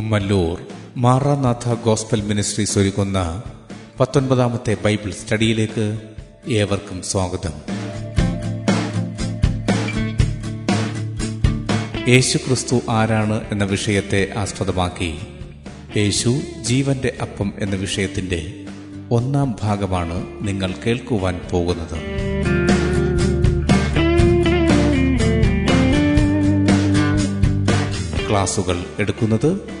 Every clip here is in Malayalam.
കുമ്മല്ലൂർ മാറാനാഥ ഗോസ്ബൽ മിനിസ്ട്രീസ് ഒരുക്കുന്ന പത്തൊൻപതാമത്തെ ബൈബിൾ സ്റ്റഡിയിലേക്ക് ഏവർക്കും സ്വാഗതം. യേശു ക്രിസ്തു ആരാണ് എന്ന വിഷയത്തെ ആസ്പദമാക്കി യേശു ജീവന്റെ അപ്പം എന്ന വിഷയത്തിന്റെ ഒന്നാം ഭാഗമാണ് നിങ്ങൾ കേൾക്കുവാൻ പോകുന്നത്. ക്ലാസുകൾ എടുക്കുന്നത്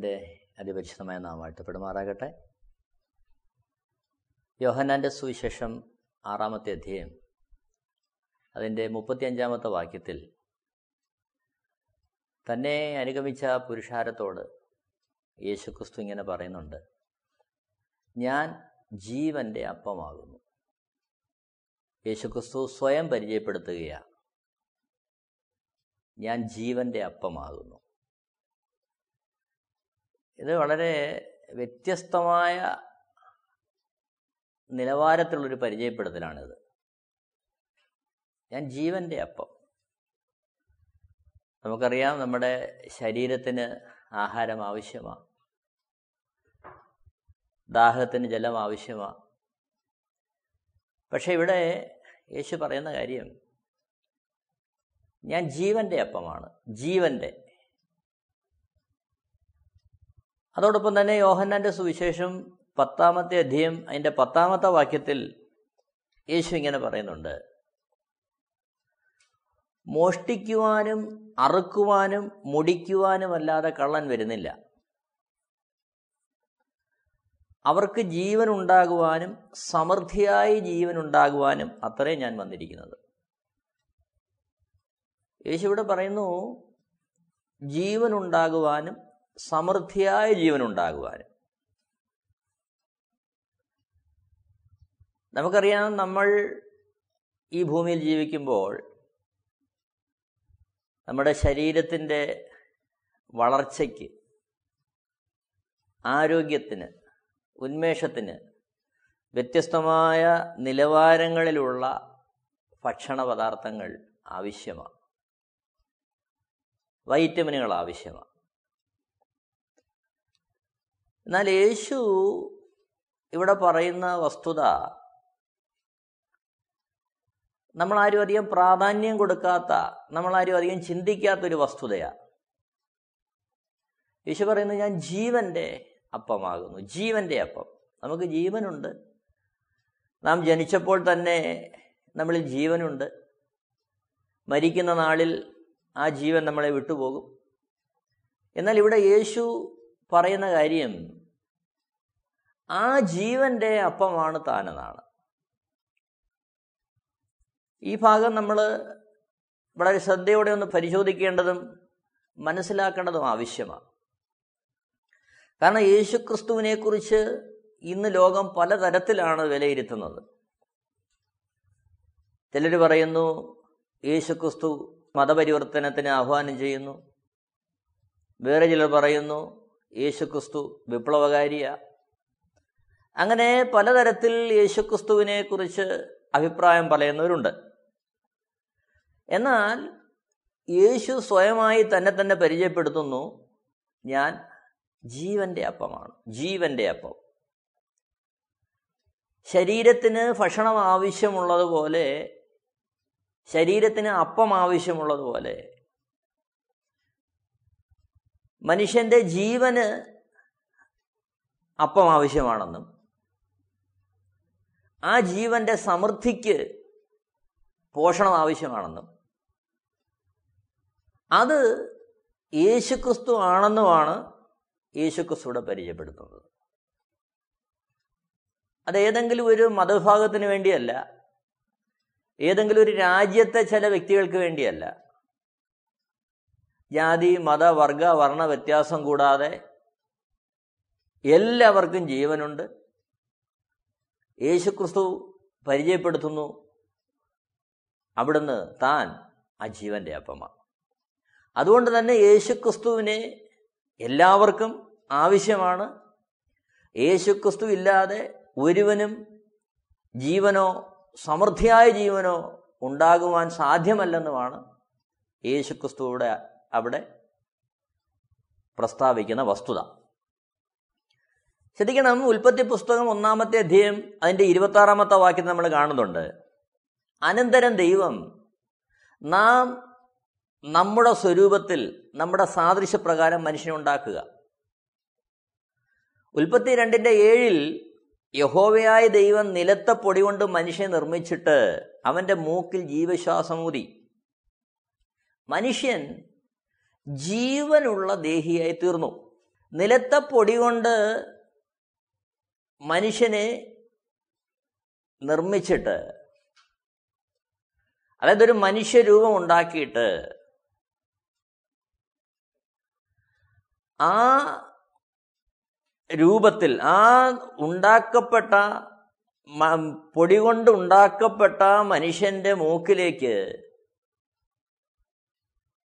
ദൈവത്തിന്റെ അതിപരിശുദ്ധമായ നാം വാഴ്ത്തപ്പെടുമാറാകട്ടെ യോഹന്നാന്റെ സുവിശേഷം ആറാമത്തെ അധ്യായം. അതിന്റെ മുപ്പത്തിയഞ്ചാമത്തെ വാക്യത്തിൽ തന്നെ അനുഗമിച്ച പുരുഷാരത്തോട് യേശുക്രിസ്തു ഇങ്ങനെ പറയുന്നുണ്ട് ഞാൻ ജീവന്റെ അപ്പമാകുന്നു. യേശുക്രിസ്തു സ്വയം പരിചയപ്പെടുത്തുകയാണ്. ഞാൻ ജീവന്റെ അപ്പമാകുന്നു. ഇത് വളരെ വ്യത്യസ്തമായ നിലവാരത്തിലുള്ളൊരു പരിചയപ്പെടുത്തലാണിത്. ഞാൻ ജീവന്റെ അപ്പം. നമുക്കറിയാം നമ്മുടെ ശരീരത്തിന് ആഹാരം ആവശ്യമാണ് ദാഹത്തിന് ജലം ആവശ്യമാണ് പക്ഷെ ഇവിടെ യേശു പറയുന്ന കാര്യം ഞാൻ ജീവന്റെ അപ്പമാണ്. ജീവന്റെ അതോടൊപ്പം തന്നെ യോഹന്നാന്റെ സുവിശേഷം പത്താമത്തെ അധ്യയം അതിന്റെ പത്താമത്തെ വാക്യത്തിൽ യേശു ഇങ്ങനെ പറയുന്നുണ്ട്. മോഷ്ടിക്കുവാനും അറുക്കുവാനും മുടിക്കുവാനും അല്ലാതെ കള്ളൻ വരുന്നില്ല. അവർക്ക് ജീവൻ ഉണ്ടാകുവാനും സമൃദ്ധിയായി ജീവൻ ഉണ്ടാകുവാനും അത്രേ ഞാൻ വന്നിരിക്കുന്നത്. യേശു ഇവിടെ പറയുന്നു ജീവൻ ഉണ്ടാകുവാനും സമൃദ്ധിയായ ജീവൻ ഉണ്ടാകുവാനും നമുക്കറിയാം നമ്മൾ ഈ ഭൂമിയിൽ ജീവിക്കുമ്പോൾ നമ്മുടെ ശരീരത്തിന്റെ വളർച്ചയ്ക്ക് ആരോഗ്യത്തിന് ഉന്മേഷത്തിന് വ്യത്യസ്തമായ നിലവാരങ്ങളിലുള്ള ഭക്ഷണ പദാർത്ഥങ്ങൾ ആവശ്യമാണ്. വൈറ്റമിനുകൾ ആവശ്യമാണ്. എന്നാൽ യേശു ഇവിടെ പറയുന്ന വസ്തുത നമ്മളാരും അധികം പ്രാധാന്യം കൊടുക്കാത്ത നമ്മളാരും അധികം ചിന്തിക്കാത്തൊരു വസ്തുതയാണ് യേശു പറയുന്നത് ഞാൻ ജീവന്റെ അപ്പമാകുന്നു ജീവന്റെ അപ്പം. നമുക്ക് ജീവനുണ്ട്. നാം ജനിച്ചപ്പോൾ തന്നെ നമ്മളിൽ ജീവനുണ്ട്. മരിക്കുന്ന നാളിൽ ആ ജീവൻ നമ്മളെ വിട്ടുപോകും. എന്നാൽ ഇവിടെ യേശു പറയുന്ന കാര്യം ആ ജീവന്റെ അപ്പമാണ് താനെന്നാണ്. ഈ ഭാഗം നമ്മൾ വളരെ ശ്രദ്ധയോടെ ഒന്ന് പരിശോധിക്കേണ്ടതും മനസ്സിലാക്കേണ്ടതും ആവശ്യമാണ്. കാരണം യേശുക്രിസ്തുവിനെ കുറിച്ച് ഇന്ന് ലോകം പലതരത്തിലാണ് വിലയിരുത്തുന്നത്. ചിലർ പറയുന്നു യേശുക്രിസ്തു മതപരിവർത്തനത്തിന് ആഹ്വാനം ചെയ്യുന്നു. വേറെ ചിലർ പറയുന്നു യേശുക്രിസ്തു വിപ്ലവകാരിയ. അങ്ങനെ പലതരത്തിൽ യേശുക്രിസ്തുവിനെ കുറിച്ച് അഭിപ്രായം പറയുന്നവരുണ്ട്. എന്നാൽ യേശു സ്വയമായി തന്നെ തന്നെ പരിചയപ്പെടുത്തുന്നു ഞാൻ ജീവന്റെ അപ്പമാണ് ജീവന്റെ അപ്പം. ശരീരത്തിന് ഭക്ഷണം ആവശ്യമുള്ളതുപോലെ ശരീരത്തിന് അപ്പം ആവശ്യമുള്ളതുപോലെ മനുഷ്യന്റെ ജീവന് അപ്പം ആവശ്യമാണെന്നും ആ ജീവന്റെ സമൃദ്ധിക്ക് പോഷണം ആവശ്യമാണെന്നും. അത് യേശുക്രിസ്തു ആണെന്നുമാണ് യേശുക്രിസ്തുവിടെ പരിചയപ്പെടുത്തുന്നത്. അത് ഏതെങ്കിലും ഒരു മതവിഭാഗത്തിന് വേണ്ടിയല്ല. ഏതെങ്കിലും ഒരു രാജ്യത്തെ ചില വ്യക്തികൾക്ക് വേണ്ടിയല്ല. ജാതി മത വർഗ വർണ വ്യത്യാസം കൂടാതെ എല്ലാവർക്കും ജീവനുണ്ട്. യേശുക്രിസ്തു പരിചയപ്പെടുത്തുന്നു. അവിടുന്ന് താൻ ആ ജീവന്റെ അപ്പമാണ് അതുകൊണ്ട് തന്നെ യേശുക്രിസ്തുവിനെ എല്ലാവർക്കും ആവശ്യമാണ്. യേശുക്രിസ്തു ഇല്ലാതെ ഒരുവനും ജീവനോ സമൃദ്ധിയായ ജീവനോ ഉണ്ടാകുവാൻ സാധ്യമല്ലെന്നുമാണ് യേശുക്രിസ്തുവിടെ അവിടെ പ്രസ്താവിക്കുന്ന വസ്തുത. ശ്രദ്ധിക്കണം ഉൽപ്പത്തി പുസ്തകം ഒന്നാമത്തെ അധ്യയം അതിന്റെ ഇരുപത്തി ആറാമത്തെ വാക്യം നമ്മൾ കാണുന്നുണ്ട്. അനന്തരം ദൈവം നാം നമ്മുടെ സ്വരൂപത്തിൽ നമ്മുടെ സാദൃശ്യപ്രകാരം മനുഷ്യനെ ഉണ്ടാക്കുക. ഉൽപ്പത്തി രണ്ടിന്റെ ഏഴിൽ യഹോവയായ ദൈവം നിലത്തെ പൊടി കൊണ്ട് മനുഷ്യനെ നിർമ്മിച്ചിട്ട് അവന്റെ മൂക്കിൽ ജീവശ്വാസമൂതി മനുഷ്യൻ ജീവനുള്ള ദേഹിയായി തീർന്നു. നിലത്തെ പൊടി കൊണ്ട് മനുഷ്യനെ നിർമ്മിച്ചിട്ട് അതായത് ഒരു മനുഷ്യരൂപം ഉണ്ടാക്കിയിട്ട് ആ രൂപത്തിൽ ആ ഉണ്ടാക്കപ്പെട്ട പൊടി കൊണ്ട് ഉണ്ടാക്കപ്പെട്ട മനുഷ്യന്റെ മൂക്കിലേക്ക്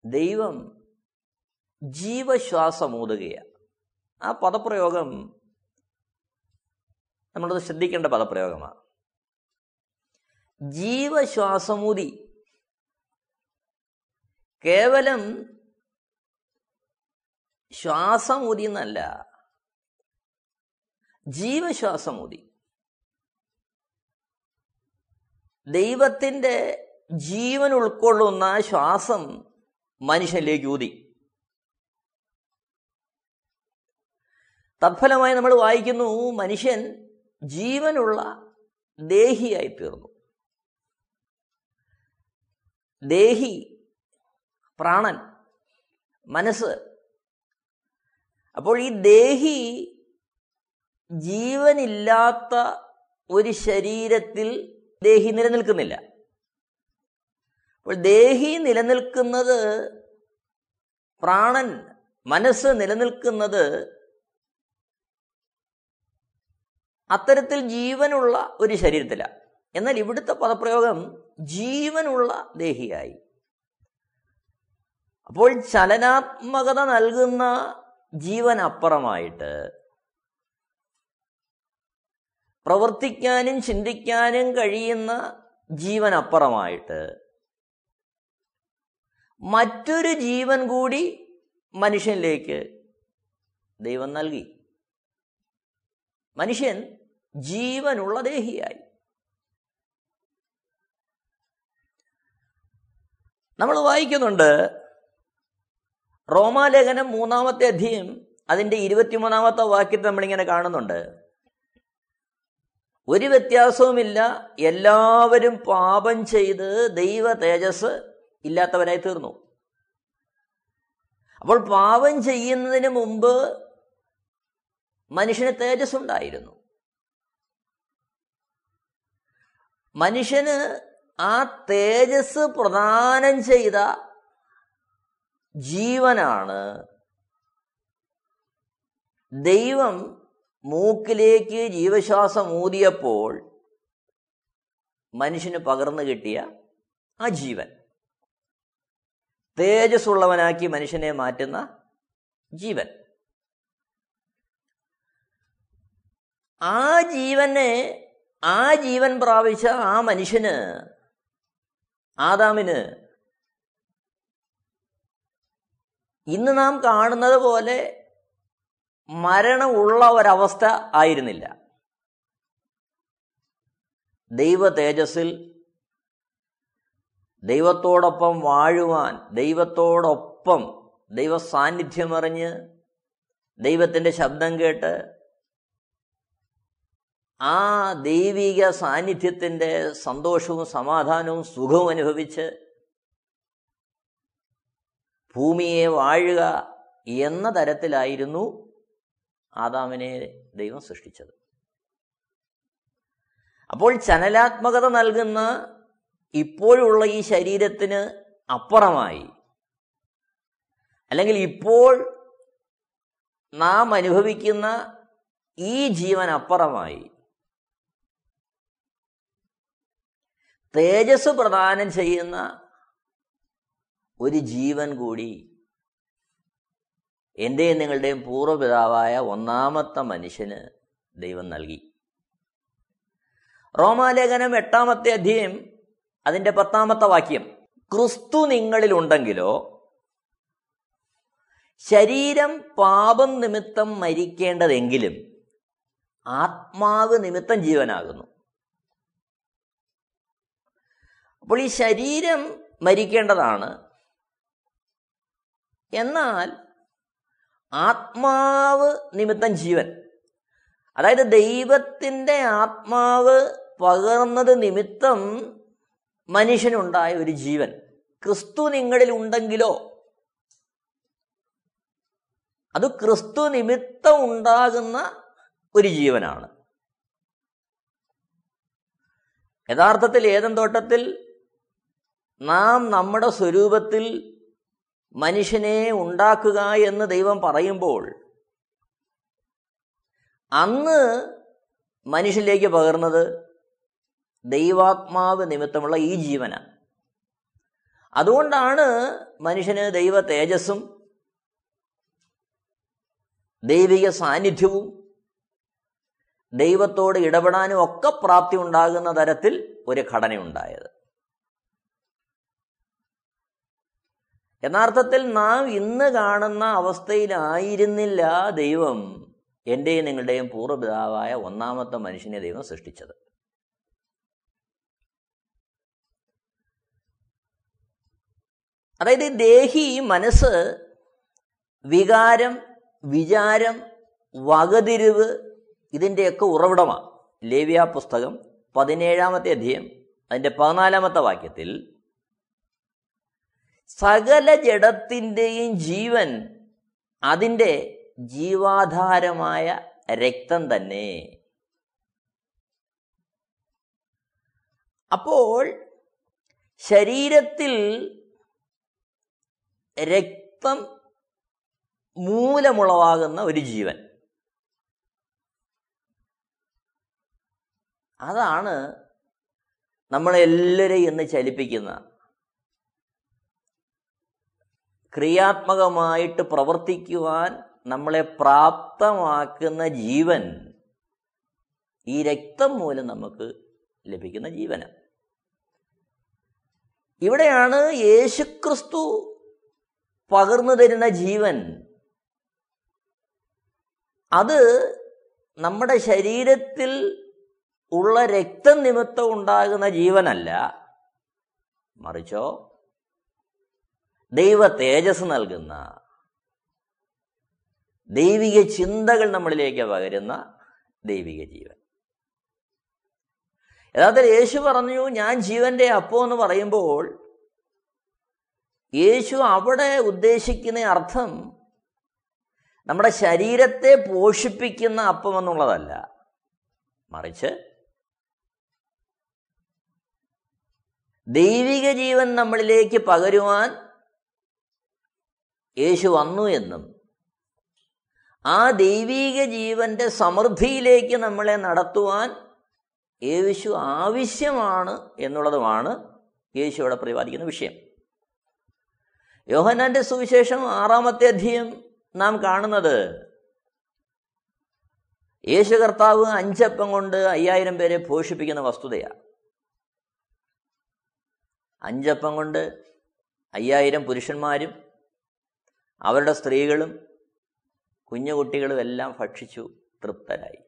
ദൈവം ജീവശ്വാസമൂതുകയാണ് ആ പദപ്രയോഗം നമ്മളത് ശ്രദ്ധിക്കേണ്ട പദപ്രയോഗമാണ്. ജീവശ്വാസമൂതി. കേവലം ശ്വാസമൂതി എന്നല്ല. ജീവശ്വാസമൂതി. ദൈവത്തിന്റെ ജീവൻ ഉൾക്കൊള്ളുന്ന ശ്വാസം മനുഷ്യനിലേക്ക് ഊതി. തത്ഫലമായി നമ്മൾ വായിക്കുന്നു മനുഷ്യൻ ജീവനുള്ള ദേഹിയായി തീർന്നു. ദേഹി പ്രാണൻ മനസ്സ്. അപ്പോൾ ഈ ദേഹി ജീവനില്ലാത്ത ഒരു ശരീരത്തിൽ ദേഹി നിലനിൽക്കുന്നില്ല. അപ്പോൾ ദേഹി നിലനിൽക്കുന്നത് പ്രാണൻ മനസ്സ് നിലനിൽക്കുന്നത് അത്തരത്തിൽ ജീവനുള്ള ഒരു ശരീരത്തിലാണ് എന്നാൽ ഇവിടുത്തെ പദപ്രയോഗം ജീവനുള്ള ദേഹിയായി. അപ്പോൾ ചലനാത്മകത നൽകുന്ന ജീവനപ്പുറമായിട്ട് പ്രവർത്തിക്കാനും ചിന്തിക്കാനും കഴിയുന്ന ജീവനപ്പുറമായിട്ട് മറ്റൊരു ജീവൻ കൂടി മനുഷ്യനിലേക്ക് ദൈവം നൽകി. മനുഷ്യൻ ജീവനുള്ള ദേഹിയായി. നമ്മൾ വായിക്കുന്നുണ്ട് റോമാലേഖനം മൂന്നാമത്തെ അധ്യയം അതിന്റെ ഇരുപത്തിമൂന്നാമത്തെ വാക്യത്തെ നമ്മളിങ്ങനെ കാണുന്നുണ്ട്. ഒരു വ്യത്യാസവുമില്ല എല്ലാവരും പാപം ചെയ്ത് ദൈവ തേജസ് ഇല്ലാത്തവരായി തീർന്നു. അപ്പോൾ പാപം ചെയ്യുന്നതിന് മുമ്പ് മനുഷ്യന് തേജസ്സുണ്ടായിരുന്നു. മനുഷ്യന് ആ തേജസ് പ്രദാനം ചെയ്ത ജീവനാണ് ദൈവം മൂക്കിലേക്ക് ജീവശ്വാസം ഊതിയപ്പോൾ മനുഷ്യന് പകർന്നു കിട്ടിയ ആ ജീവൻ. തേജസ്സുള്ളവനാക്കി മനുഷ്യനെ മാറ്റുന്ന ജീവൻ. ആ ജീവനെ ആ ജീവൻ പ്രാപിച്ച ആ മനുഷ്യന് ആദാമിന് ഇന്ന് നാം കാണുന്നത് പോലെ മരണമുള്ള ഒരവസ്ഥ ആയിരുന്നില്ല. ദൈവ തേജസ്സിൽ ദൈവത്തോടൊപ്പം വാഴുവാൻ ദൈവത്തോടൊപ്പം ദൈവ സാന്നിധ്യമറിഞ്ഞ് ദൈവത്തിന്റെ ശബ്ദം കേട്ട് ആ ദൈവിക സാന്നിധ്യത്തിന്റെ സന്തോഷവും സമാധാനവും സുഖവും അനുഭവിച്ച് ഭൂമിയെ വാഴുക എന്ന തരത്തിലായിരുന്നു ആദാമിനെ ദൈവം സൃഷ്ടിച്ചത്. അപ്പോൾ ചനലാത്മകത നൽകുന്ന ഇപ്പോഴുള്ള ഈ ശരീരത്തിന് അപ്പുറമായി അല്ലെങ്കിൽ ഇപ്പോൾ നാം അനുഭവിക്കുന്ന ഈ ജീവൻ അപ്പുറമായി തേജസ് പ്രദാനം ചെയ്യുന്ന ഒരു ജീവൻ കൂടി എന്റെയും നിങ്ങളുടെയും പൂർവപിതാവായ ഒന്നാമത്തെ മനുഷ്യന് ദൈവം നൽകി. റോമാലേഖനം എട്ടാമത്തെ അധ്യയം അതിന്റെ പത്താമത്തെ വാക്യം. ക്രിസ്തു നിങ്ങളിൽ ഉണ്ടെങ്കിലോ ശരീരം പാപം നിമിത്തം മരിക്കേണ്ടതെങ്കിലും ആത്മാവ് നിമിത്തം ജീവനാകുന്നു. അപ്പോൾ ഈ ശരീരം മരിക്കേണ്ടതാണ്. എന്നാൽ ആത്മാവ് നിമിത്തം ജീവൻ. അതായത് ദൈവത്തിന്റെ ആത്മാവ് പകർന്നത് നിമിത്തം മനുഷ്യനുണ്ടായ ഒരു ജീവൻ. ക്രിസ്തു നിങ്ങളിൽ ഉണ്ടെങ്കിലോ? അത് ക്രിസ്തു നിമിത്തം ഉണ്ടാകുന്ന ഒരു ജീവനാണ്. യഥാർത്ഥത്തിൽ ഏതൻ തോട്ടത്തിൽ നാം നമ്മുടെ സ്വരൂപത്തിൽ മനുഷ്യനെ ഉണ്ടാക്കുക എന്ന് ദൈവം പറയുമ്പോൾ അന്ന് മനുഷ്യനിലേക്ക് പകർന്നത് ദൈവാത്മാവ് നിമിത്തമുള്ള ഈ ജീവന. അതുകൊണ്ടാണ് മനുഷ്യന് ദൈവ തേജസ്സും ദൈവിക സാന്നിധ്യവും ദൈവത്തോട് ഇടപെടാനും ഒക്കെ പ്രാപ്തി ഉണ്ടാകുന്ന തരത്തിൽ ഒരു ഘടനയുണ്ടായത്. യഥാർത്ഥത്തിൽ നാം ഇന്ന് കാണുന്ന അവസ്ഥയിലായിരുന്നില്ല ദൈവം. എന്റെയും നിങ്ങളുടെയും പൂർവപിതാവായ ഒന്നാമത്തെ മനുഷ്യനെ ദൈവം സൃഷ്ടിച്ചത്. അതായത് ദേഹി മനസ്സ് വികാരം വിചാരം വകതിരിവ് ഇതിന്റെയൊക്കെ ഉറവിടമാണ്. ലേവ്യ പുസ്തകം പതിനേഴാമത്തെ അധ്യയം അതിന്റെ പതിനാലാമത്തെ വാക്യത്തിൽ സകല ജഡത്തിന്റെയും ജീവൻ അതിന്റെ ജീവാധാരമായ രക്തം തന്നെ. അപ്പോൾ ശരീരത്തിൽ രക്തം മൂലമുളവാകുന്ന ഒരു ജീവൻ. അതാണ് നമ്മളെല്ലാവരെയും ഇന്ന് ചലിപ്പിക്കുന്ന ക്രിയാത്മകമായിട്ട് പ്രവർത്തിക്കുവാൻ നമ്മളെ പ്രാപ്തമാക്കുന്ന ജീവൻ ഈ രക്തം മൂലം നമുക്ക് ലഭിക്കുന്ന ജീവനാണ് ഇവിടെയാണ് യേശുക്രിസ്തു പകർന്നു തരുന്ന ജീവൻ. അത് നമ്മുടെ ശരീരത്തിൽ ഉള്ള രക്തം നിമിത്തം ഉണ്ടാകുന്ന ജീവനല്ല. മറിച്ചോ ദൈവ തേജസ് നൽകുന്ന ദൈവിക ചിന്തകൾ നമ്മളിലേക്ക് പകരുന്ന ദൈവിക ജീവൻ. യഥാർത്ഥത്തിൽ യേശു പറഞ്ഞു ഞാൻ ജീവന്റെ അപ്പോ എന്ന് പറയുമ്പോൾ യേശു അവിടെ ഉദ്ദേശിക്കുന്ന അർത്ഥം നമ്മുടെ ശരീരത്തെ പോഷിപ്പിക്കുന്ന അപ്പം എന്നുള്ളതല്ല. മറിച്ച് ദൈവിക ജീവൻ നമ്മളിലേക്ക് പകരുവാൻ യേശു വന്നു എന്നും ആ ദൈവീക ജീവന്റെ സമൃദ്ധിയിലേക്ക് നമ്മളെ നടത്തുവാൻ യേശു ആവശ്യമാണ് എന്നുള്ളതുമാണ് യേശു അവിടെ പ്രതിപാദിക്കുന്ന വിഷയം. യോഹനാന്റെ സുവിശേഷം ആറാമത്തെ അധ്യയം നാം കാണുന്നത് യേശു കർത്താവ് അഞ്ചപ്പം കൊണ്ട് അയ്യായിരം പേരെ പോഷിപ്പിക്കുന്ന വസ്തുതയാണ്. അഞ്ചപ്പം കൊണ്ട് അയ്യായിരം പുരുഷന്മാരും അവരുടെ സ്ത്രീകളും കുഞ്ഞുകുട്ടികളും എല്ലാം ഭക്ഷിച്ചു തൃപ്തരായി.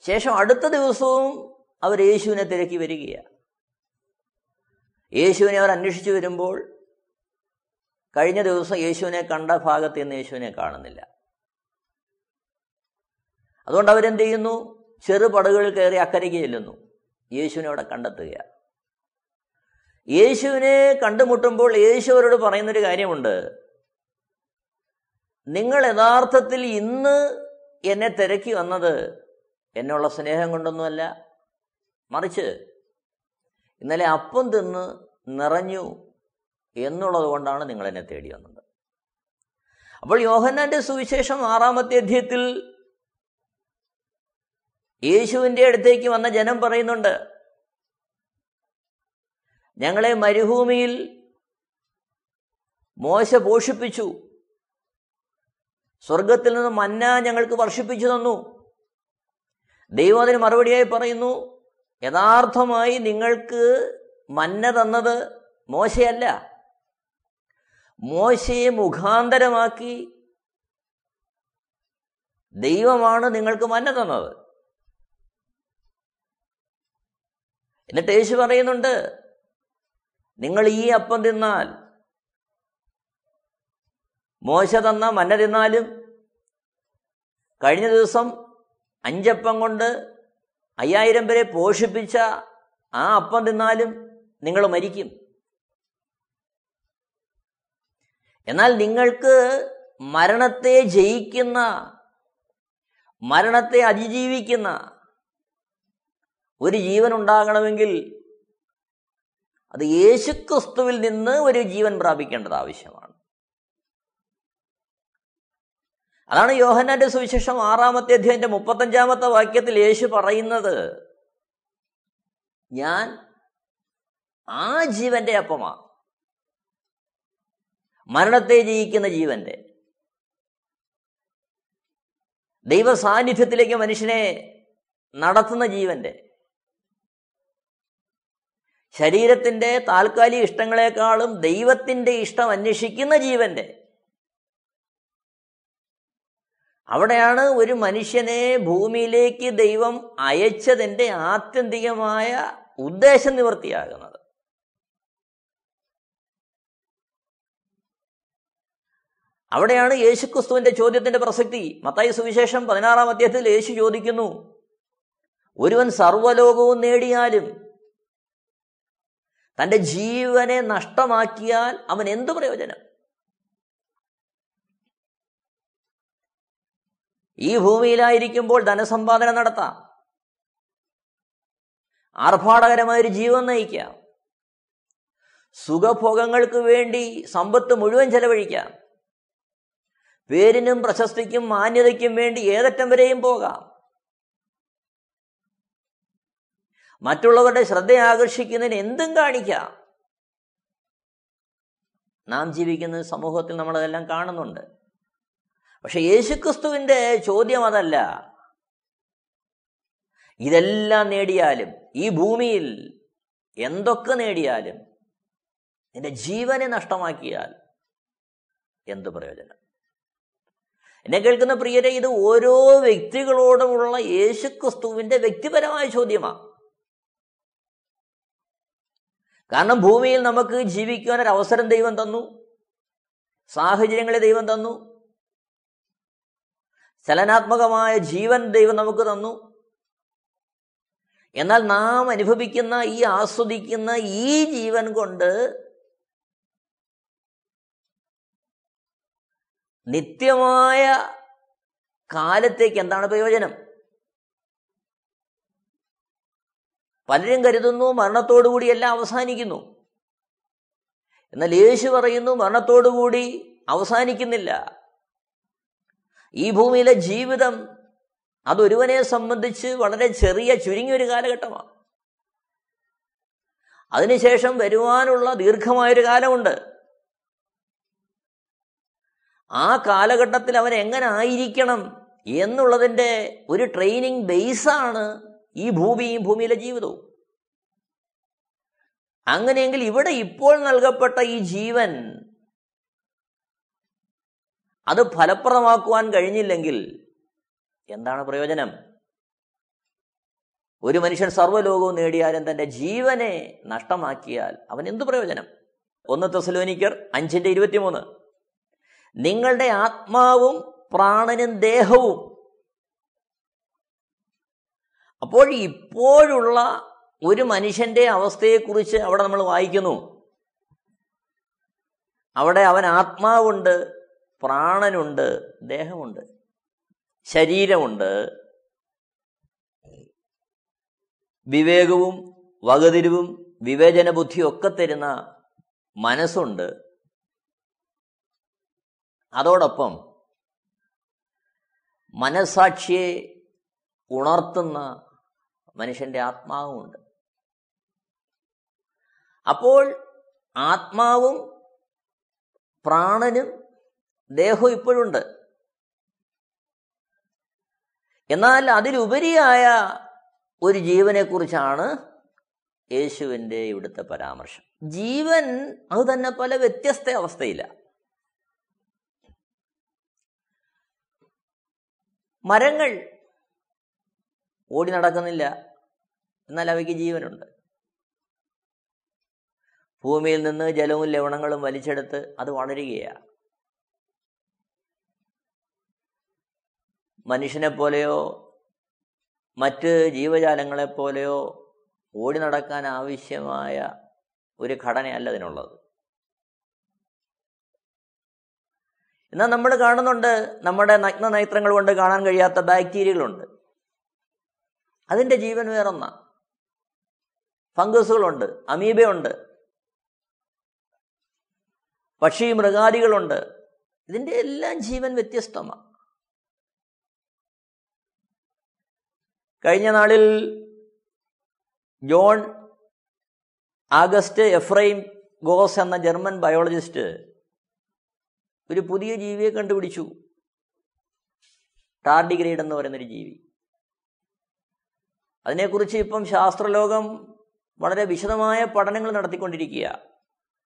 ശേഷം അടുത്ത ദിവസവും അവർ യേശുവിനെ തിരക്കി വരികയാണ് യേശുവിനെ അവർ അന്വേഷിച്ചു വരുമ്പോൾ കഴിഞ്ഞ ദിവസം യേശുവിനെ കണ്ട ഭാഗത്ത് നിന്ന് യേശുവിനെ കാണുന്നില്ല. അതുകൊണ്ട് അവരെന്ത് ചെയ്യുന്നു? ചെറുപടകൾ കയറി അക്കരയ്ക്ക് ചെല്ലുന്നു. യേശുവിനെ അവിടെ കണ്ടെത്തുകയാണ് യേശുവിനെ കണ്ടുമുട്ടുമ്പോൾ യേശു അവരോട് പറയുന്നൊരു കാര്യമുണ്ട്. നിങ്ങൾ യഥാർത്ഥത്തിൽ ഇന്ന് എന്നെ തിരക്കി വന്നത് എന്നുള്ള സ്നേഹം കൊണ്ടൊന്നുമല്ല. മറിച്ച് ഇന്നലെ അപ്പം തിന്ന് നിറഞ്ഞു എന്നുള്ളത് കൊണ്ടാണ് നിങ്ങൾ എന്നെ തേടി വന്നത്. അപ്പോൾ യോഹന്നാന്റെ സുവിശേഷം ആറാമത്തെ അധ്യയത്തിൽ യേശുവിന്റെ അടുത്തേക്ക് വന്ന ജനം പറയുന്നുണ്ട് ഞങ്ങളെ മരുഭൂമിയിൽ മോശ പോഷിപ്പിച്ചു. സ്വർഗത്തിൽ നിന്ന് മന്ന ഞങ്ങൾക്ക് വർഷിപ്പിച്ചു തന്നു. ദൈവം അതിന് മറുപടിയായി പറയുന്നു യഥാർത്ഥമായി നിങ്ങൾക്ക് മന്ന തന്നത് മോശയല്ല. മോശയെ മുഖാന്തരമാക്കി ദൈവമാണ് നിങ്ങൾക്ക് മന്ന തന്നത്. എന്നിട്ട് യേശു പറയുന്നുണ്ട് നിങ്ങൾ ഈ അപ്പം തിന്നാൽ മോശ തന്ന മന്ന തിന്നാലും കഴിഞ്ഞ ദിവസം അഞ്ചപ്പം കൊണ്ട് അയ്യായിരം പേരെ പോഷിപ്പിച്ച ആ അപ്പം തിന്നാലും നിങ്ങൾ മരിക്കും. എന്നാൽ നിങ്ങൾക്ക് മരണത്തെ ജയിക്കുന്ന മരണത്തെ അതിജീവിക്കുന്ന ഒരു ജീവൻ ഉണ്ടാകണമെങ്കിൽ അത് യേശുക്രിസ്തുവിൽ നിന്ന് ഒരു ജീവൻ പ്രാപിക്കേണ്ടത് ആവശ്യമാണ്. അതാണ് യോഹന്നാന്റെ സുവിശേഷം ആറാമത്തെ അധ്യായന്റെ മുപ്പത്തഞ്ചാമത്തെ വാക്യത്തിൽ യേശു പറയുന്നത് ഞാൻ ആ ജീവന്റെ അപ്പമാ മരണത്തെ ജയിക്കുന്ന ജീവന്റെ. ദൈവ സാന്നിധ്യത്തിലേക്ക് മനുഷ്യനെ നടത്തുന്ന ജീവന്റെ. ശരീരത്തിന്റെ താൽക്കാലിക ഇഷ്ടങ്ങളെക്കാളും ദൈവത്തിന്റെ ഇഷ്ടം അന്വേഷിക്കുന്ന ജീവന്റെ അവിടെയാണ് ഒരു മനുഷ്യനെ ഭൂമിയിലേക്ക് ദൈവം അയച്ചതിന്റെ ആത്യന്തികമായ ഉദ്ദേശം നിവൃത്തിയാകുന്നത്. അവിടെയാണ് യേശുക്രിസ്തുവിന്റെ ചോദ്യത്തിന്റെ പ്രസക്തി. മത്തായി സുവിശേഷം പതിനാറാം അധ്യായത്തിൽ യേശു ചോദിക്കുന്നു ഒരുവൻ സർവലോകവും നേടിയാലും തന്റെ ജീവനെ നഷ്ടമാക്കിയാൽ അവൻ എന്തു പ്രയോജനം? ഈ ഭൂമിയിലായിരിക്കുമ്പോൾ ധനസമ്പാദന നടത്താം. ആർഭാടകരമായൊരു ജീവൻ നയിക്കാം. സുഖഭോഗങ്ങൾക്ക് വേണ്ടി സമ്പത്ത് മുഴുവൻ ചെലവഴിക്കാം. പേരിനും പ്രശസ്തിക്കും മാന്യതയ്ക്കും വേണ്ടി ഏതറ്റം വരെയും പോകാം. മറ്റുള്ളവരുടെ ശ്രദ്ധ ആകർഷിക്കുന്നതിന് എന്തും കാണിക്കാം. നാം ജീവിക്കുന്ന സമൂഹത്തിൽ നമ്മളതെല്ലാം കാണുന്നുണ്ട്. പക്ഷെ യേശുക്രിസ്തുവിന്റെ ചോദ്യം അതല്ല. ഇതെല്ലാം നേടിയാലും ഈ ഭൂമിയിൽ എന്തൊക്കെ നേടിയാലും എന്റെ ജീവനെ നഷ്ടമാക്കിയാൽ എന്ത് പ്രയോജനം? എന്നെ കേൾക്കുന്ന പ്രിയരെ ഇത് ഓരോ വ്യക്തികളോടുമുള്ള യേശുക്രിസ്തുവിന്റെ വ്യക്തിപരമായ ചോദ്യമാണ് കാരണം ഭൂമിയിൽ നമുക്ക് ജീവിക്കുവാൻ ഒരു അവസരം ദൈവം തന്നു. സാഹചര്യങ്ങളെ ദൈവം തന്നു. ചലനാത്മകമായ ജീവൻ ദൈവം നമുക്ക് തന്നു. എന്നാൽ നാം അനുഭവിക്കുന്ന ഈ ആസ്വദിക്കുന്ന ഈ ജീവൻ കൊണ്ട് നിത്യമായ കാലത്തേക്ക് എന്താണ് പ്രയോജനം? പലരും കരുതുന്നു മരണത്തോടുകൂടി എല്ലാം അവസാനിക്കുന്നു. എന്നാൽ യേശു പറയുന്നു മരണത്തോടുകൂടി അവസാനിക്കുന്നില്ല. ഈ ഭൂമിയിലെ ജീവിതം അതൊരുവനെ സംബന്ധിച്ച് വളരെ ചെറിയ ചുരുങ്ങിയൊരു കാലഘട്ടമാണ്. അതിനുശേഷം വരുവാനുള്ള ദീർഘമായൊരു കാലമുണ്ട്. ആ കാലഘട്ടത്തിൽ അവൻ എങ്ങനെ ആയിരിക്കണം എന്നുള്ളതിന്റെ ഒരു ട്രെയിനിങ് ബേസാണ് ഈ ഭൂമിയും ഭൂമിയിലെ ജീവിതവും. അങ്ങനെയെങ്കിൽ ഇവിടെ ഇപ്പോൾ നൽകപ്പെട്ട ഈ ജീവൻ അത് ഫലപ്രദമാക്കുവാൻ കഴിഞ്ഞില്ലെങ്കിൽ എന്താണ് പ്രയോജനം? ഒരു മനുഷ്യൻ സർവലോകവും നേടിയാലും തന്റെ ജീവനെ നഷ്ടമാക്കിയാൽ അവൻ എന്തു പ്രയോജനം? ഒന്ന് തെസലോനിക്കർ അഞ്ചിന്റെ ഇരുപത്തിമൂന്ന്. നിങ്ങളുടെ ആത്മാവും പ്രാണനും ദേഹവും അപ്പോൾ ഇപ്പോഴുള്ള ഒരു മനുഷ്യന്റെ അവസ്ഥയെക്കുറിച്ച് അവിടെ നമ്മൾ വായിക്കുന്നു. അവിടെ അവൻ ആത്മാവുണ്ട് പ്രാണനുണ്ട് ദേഹമുണ്ട് ശരീരമുണ്ട്. വിവേകവും വകതിരിവും വിവേചന ബുദ്ധിയും ഒക്കെ തരുന്ന മനസ്സുണ്ട്. അതോടൊപ്പം മനസാക്ഷിയെ ഉണർത്തുന്ന മനുഷ്യന്റെ ആത്മാവുമുണ്ട്. അപ്പോൾ ആത്മാവും പ്രാണനും ദേഹവും ഇപ്പോഴുണ്ട്. എന്നാൽ അതിലുപരിയായ ഒരു ജീവനെക്കുറിച്ചാണ് യേശുവിന്റെ ഇവിടുത്തെ പരാമർശം. ജീവൻ അത് തന്നെ പല വ്യത്യസ്ത അവസ്ഥയില്ല. മരങ്ങൾ ഓടി നടക്കുന്നില്ല. എന്നാൽ അവയ്ക്ക് ജീവനുണ്ട്. ഭൂമിയിൽ നിന്ന് ജലവും ലവണങ്ങളും വലിച്ചെടുത്ത് അത് വളരുകയാണ്. മനുഷ്യനെ പോലെയോ മറ്റ് ജീവജാലങ്ങളെ പോലെയോ ഓടി നടക്കാൻ ആവശ്യമായ ഒരു ഘടനയല്ല അതിനുള്ളത്. എന്നാൽ നമ്മൾ കാണുന്നുണ്ട് നമ്മുടെ നഗ്ന നൈത്രങ്ങൾ കൊണ്ട് കാണാൻ കഴിയാത്ത ബാക്ടീരിയകളുണ്ട്. അതിന്റെ ജീവൻ വേറൊന്ന. ഫംഗസുകളുണ്ട് അമീബയുണ്ട് പക്ഷി മൃഗാദികളുണ്ട്. ഇതിന്റെ എല്ലാം ജീവൻ വ്യത്യസ്തമാണ് കഴിഞ്ഞ നാളിൽ ജോൺ ആഗസ്റ്റ് എഫ്രൈം ഗോസ് എന്ന ജർമ്മൻ ബയോളജിസ്റ്റ് ഒരു പുതിയ ജീവിയെ കണ്ടുപിടിച്ചു. ടാർഡിഗ്രേഡ് എന്ന് പറയുന്നൊരു ജീവി. അതിനെക്കുറിച്ച് ഇപ്പം ശാസ്ത്രലോകം വളരെ വിശദമായ പഠനങ്ങൾ നടത്തിക്കൊണ്ടിരിക്കുക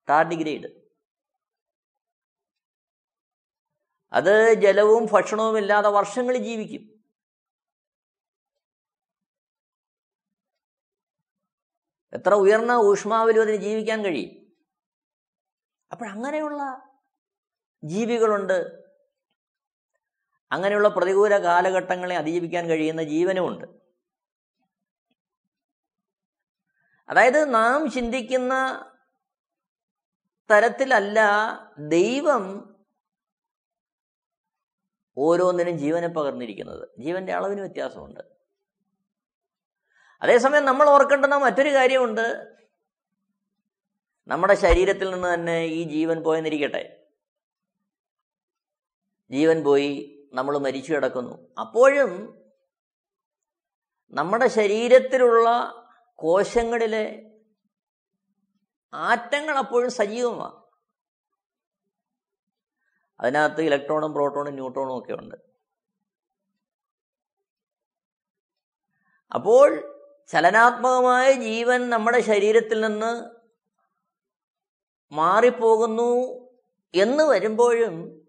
ടാർഡിഗ്രേഡ് അത് ജലവും ഭക്ഷണവും ഇല്ലാതെ വർഷങ്ങൾ ജീവിക്കും. എത്ര ഉയർന്ന ഊഷ്മാവിലും അതിന് ജീവിക്കാൻ കഴിയും. അപ്പോഴങ്ങനെയുള്ള ജീവികളുണ്ട്. അങ്ങനെയുള്ള പ്രതികൂല കാലഘട്ടങ്ങളെ അതിജീവിക്കാൻ കഴിയുന്ന ജീവനുമുണ്ട്. അതായത് നാം ചിന്തിക്കുന്ന തരത്തിലല്ല ദൈവം ഓരോന്നിനും ജീവനെ പകർന്നിരിക്കുന്നത്. ജീവന്റെ അളവിന് വ്യത്യാസമുണ്ട്. അതേസമയം നമ്മൾ ഓർക്കേണ്ടുന്ന മറ്റൊരു കാര്യമുണ്ട്. നമ്മുടെ ശരീരത്തിൽ നിന്ന് തന്നെ ഈ ജീവൻ പോയെന്നിരിക്കട്ടെ. ജീവൻ പോയി നമ്മൾ മരിച്ചു കിടക്കുന്നു. അപ്പോഴും നമ്മുടെ ശരീരത്തിലുള്ള കോശങ്ങളിലെ ആറ്റങ്ങൾ അപ്പോഴും സജീവമാണ്. അതിനകത്ത് ഇലക്ട്രോണും പ്രോട്ടോണും ന്യൂട്രോണും ഒക്കെ ഉണ്ട്. അപ്പോൾ ചലനാത്മകമായ ജീവൻ നമ്മുടെ ശരീരത്തിൽ നിന്ന് മാറിപ്പോകുന്നു എന്ന് വരുമ്പോഴും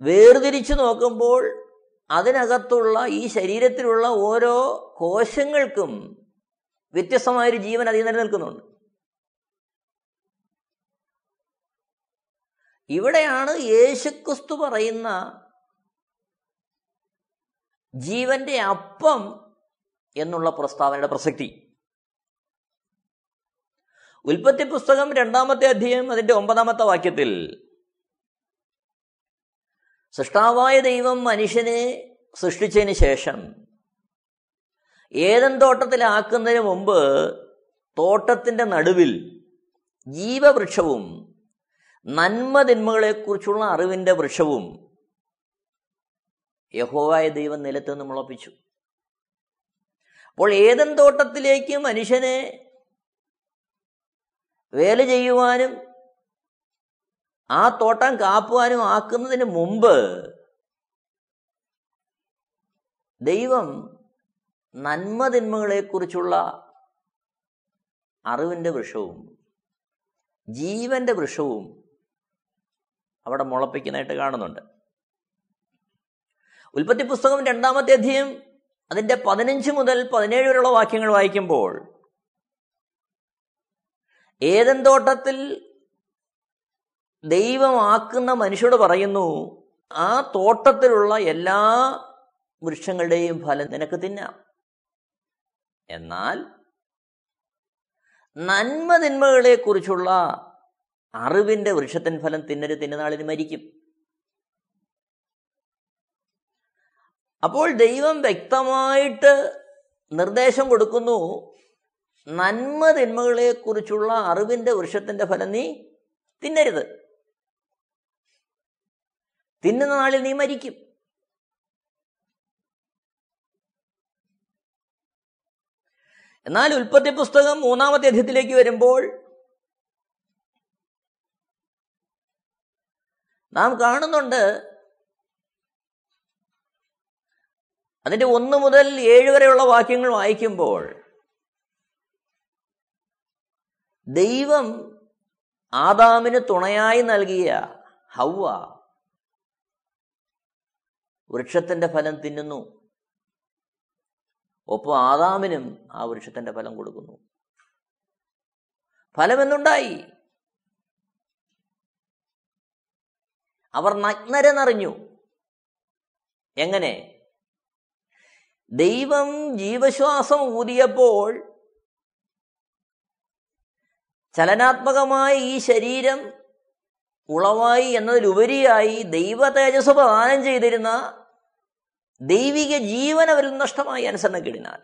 വേർതിരിച്ചു നോക്കുമ്പോൾ അതിനകത്തുള്ള ഈ ശരീരത്തിലുള്ള ഓരോ കോശങ്ങൾക്കും വ്യത്യസ്തമായൊരു ജീവൻ അതിൽ നിലനിൽക്കുന്നുണ്ട് ഇവിടെയാണ് യേശുക്രിസ്തു പറയുന്ന ജീവന്റെ അപ്പം എന്നുള്ള പ്രസ്താവനയുടെ പ്രസക്തി. ഉൽപ്പത്തി പുസ്തകം രണ്ടാമത്തെ അധ്യായം അതിന്റെ ഒമ്പതാമത്തെ വാക്യത്തിൽ സൃഷ്ടാവായ ദൈവം മനുഷ്യനെ സൃഷ്ടിച്ചതിന് ശേഷം ഏതൻ തോട്ടത്തിലാക്കുന്നതിന് മുമ്പ് തോട്ടത്തിന്റെ നടുവിൽ ജീവവൃക്ഷവും നന്മതിന്മകളെക്കുറിച്ചുള്ള അറിവിന്റെ വൃക്ഷവും യഹോവായ ദൈവം നിലത്ത് നിന്ന് മുളപ്പിച്ചു. അപ്പോൾ ഏതൻ തോട്ടത്തിലേക്ക് മനുഷ്യനെ വേല ചെയ്യുവാനും ആ തോട്ടം കാപ്പുവാനും ആക്കുന്നതിന് മുമ്പ് ദൈവം നന്മതിന്മകളെക്കുറിച്ചുള്ള അറിവിന്റെ വൃക്ഷവും ജീവന്റെ വൃക്ഷവും അവിടെ മുളപ്പിക്കുന്നതായിട്ട് കാണുന്നുണ്ട്. ഉൽപ്പത്തി പുസ്തകം രണ്ടാമത്തെ അധ്യയം അതിന്റെ പതിനഞ്ച് മുതൽ പതിനേഴ് വരെയുള്ള വാക്യങ്ങൾ വായിക്കുമ്പോൾ ഏതൻ തോട്ടത്തിൽ ദൈവമാക്കുന്ന മനുഷ്യരോട് പറയുന്നു ആ തോട്ടത്തിലുള്ള എല്ലാ വൃക്ഷങ്ങളുടെയും ഫലം നിനക്ക് തിന്നാം. എന്നാൽ നന്മ തിന്മകളെ കുറിച്ചുള്ള അറിവിന്റെ വൃക്ഷത്തിൻ ഫലം തിന്നരു തിന്നനാളിന് മരിക്കും. അപ്പോൾ ദൈവം വ്യക്തമായിട്ട് നിർദ്ദേശം കൊടുക്കുന്നു നന്മ തിന്മകളെക്കുറിച്ചുള്ള അറിവിന്റെ വൃക്ഷത്തിന്റെ ഫലം നീ തിന്നരുത്. തിന്നുന്ന നാളിൽ നീ മരിക്കും. എന്നാൽ ഉൽപ്പത്തി പുസ്തകം മൂന്നാമത്തെ അധ്യയത്തിലേക്ക് വരുമ്പോൾ നാം കാണുന്നുണ്ട് അതിന്റെ ഒന്ന് മുതൽ ഏഴ് വരെയുള്ള വാക്യങ്ങൾ വായിക്കുമ്പോൾ ദൈവം ആദാമിന് തുണയായി നൽകിയ ഹൗവ വൃക്ഷത്തിന്റെ ഫലം തിന്നുന്നു. ഒപ്പം ആദാമിനും ആ വൃക്ഷത്തിന്റെ ഫലം കൊടുക്കുന്നു. ഫലമെന്നുണ്ടായി അവർ നഗ്നരെന്നറിഞ്ഞു. എങ്ങനെ? ദൈവം ജീവശ്വാസം ഊതിയപ്പോൾ ചലനാത്മകമായ ഈ ശരീരം ഉളവായി എന്നതിലുപരിയായി ദൈവ തേജസ് പ്രദാനം ചെയ്തിരുന്ന ദൈവിക ജീവൻ അവരിൽ നഷ്ടമായി അനുസരണക്കേടിനാൽ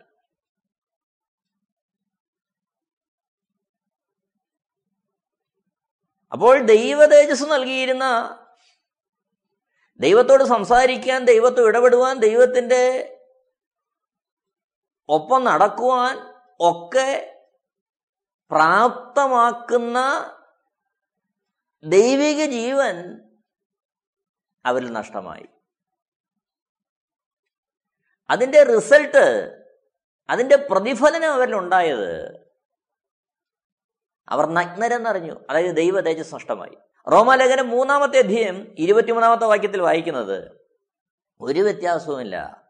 അപ്പോൾ ദൈവ തേജസ് നൽകിയിരുന്ന ദൈവത്തോട് സംസാരിക്കാൻ ദൈവത്തോട് ഇടപെടുവാൻ ദൈവത്തിന്റെ ഒപ്പം നടക്കുവാൻ ഒക്കെ പ്രാപ്തമാക്കുന്ന ദൈവിക ജീവൻ അവരിൽ നഷ്ടമായി. അതിന്റെ റിസൾട്ട് അതിന്റെ പ്രതിഫലനം അവരിൽ ഉണ്ടായത് അവർ നഗ്നരെന്നറിഞ്ഞു. അതായത് ദൈവ തേജസ് നഷ്ടമായി. റോമാലേഖനം മൂന്നാമത്തെ അധ്യയം ഇരുപത്തിമൂന്നാമത്തെ വാക്യത്തിൽ വായിക്കുന്നത് ഒരു വ്യത്യാസവുമില്ല.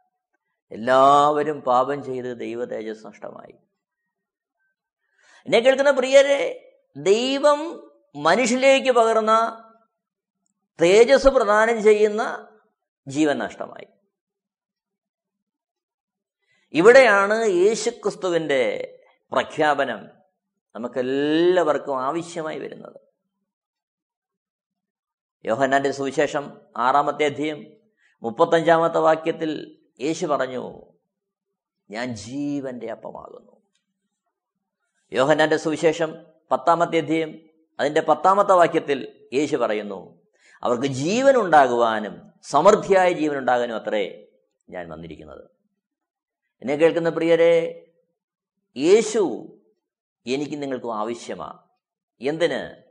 എല്ലാവരും പാപം ചെയ്ത് ദൈവ തേജസ് നഷ്ടമായി. എന്നെ കേൾക്കുന്ന പ്രിയരെ ദൈവം മനുഷ്യരിലേക്ക് പകർന്ന തേജസ് പ്രദാനം ചെയ്യുന്ന ജീവൻ നഷ്ടമായി. ഇവിടെയാണ് യേശുക്രിസ്തുവിന്റെ പ്രഖ്യാപനം നമുക്കെല്ലാവർക്കും ആവശ്യമായി വരുന്നത്. യോഹന്നാന്റെ സുവിശേഷം ആറാമത്തെ അധ്യയം മുപ്പത്തഞ്ചാമത്തെ വാക്യത്തിൽ യേശു പറഞ്ഞു ഞാൻ ജീവന്റെ അപ്പമാകുന്നു. യോഹന്നാന്റെ സുവിശേഷം പത്താമത്തെ അധ്യയം അതിന്റെ പത്താമത്തെ വാക്യത്തിൽ യേശു പറയുന്നു അവർക്ക് ജീവൻ ഉണ്ടാകുവാനും സമൃദ്ധിയായ ജീവൻ ഉണ്ടാകാനും അത്രേ ഞാൻ വന്നിരിക്കുന്നത്. എന്നെ കേൾക്കുന്ന പ്രിയരെ യേശു എനിക്ക് നിങ്ങൾക്കും ആവശ്യമാണ് എന്തിന്?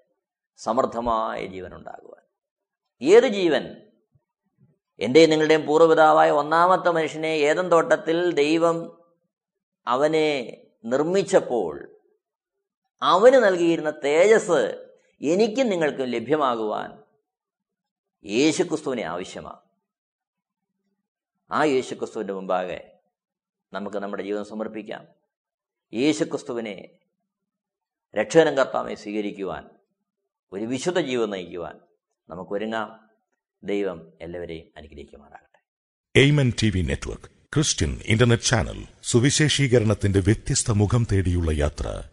സമൃദ്ധമായ ജീവൻ ഉണ്ടാകുവാൻ ഏത് ജീവൻ? എന്റെയും നിങ്ങളുടെയും പൂർവപിതാവായ ഒന്നാമത്തെ മനുഷ്യനെ ഏതൻ തോട്ടത്തിൽ ദൈവം അവനെ നിർമ്മിച്ചപ്പോൾ അവന് നൽകിയിരുന്ന തേജസ് എനിക്കും നിങ്ങൾക്കും ലഭ്യമാകുവാൻ യേശുക്രിസ്തുവിനെ ആവശ്യമാണ്. ആ യേശുക്രിസ്തുവിന്റെ മുമ്പാകെ നമുക്ക് നമ്മുടെ ജീവിതം സമർപ്പിക്കാം. യേശുക്രിസ്തുവിനെ രക്ഷകനം കർത്താവെ സ്വീകരിക്കുവാൻ ഒരു വിശുദ്ധ ജീവിതം നയിക്കുവാൻ നമുക്കൊരുങ്ങാം ദൈവം എല്ലാവരെയും അനുഗ്രഹിക്കുമാറാകട്ടെ. Amen T V network Christian internet channel സുവിശേഷീകരണത്തിന്റെ വ്യത്യസ്ത മുഖം തേടിയുള്ള യാത്ര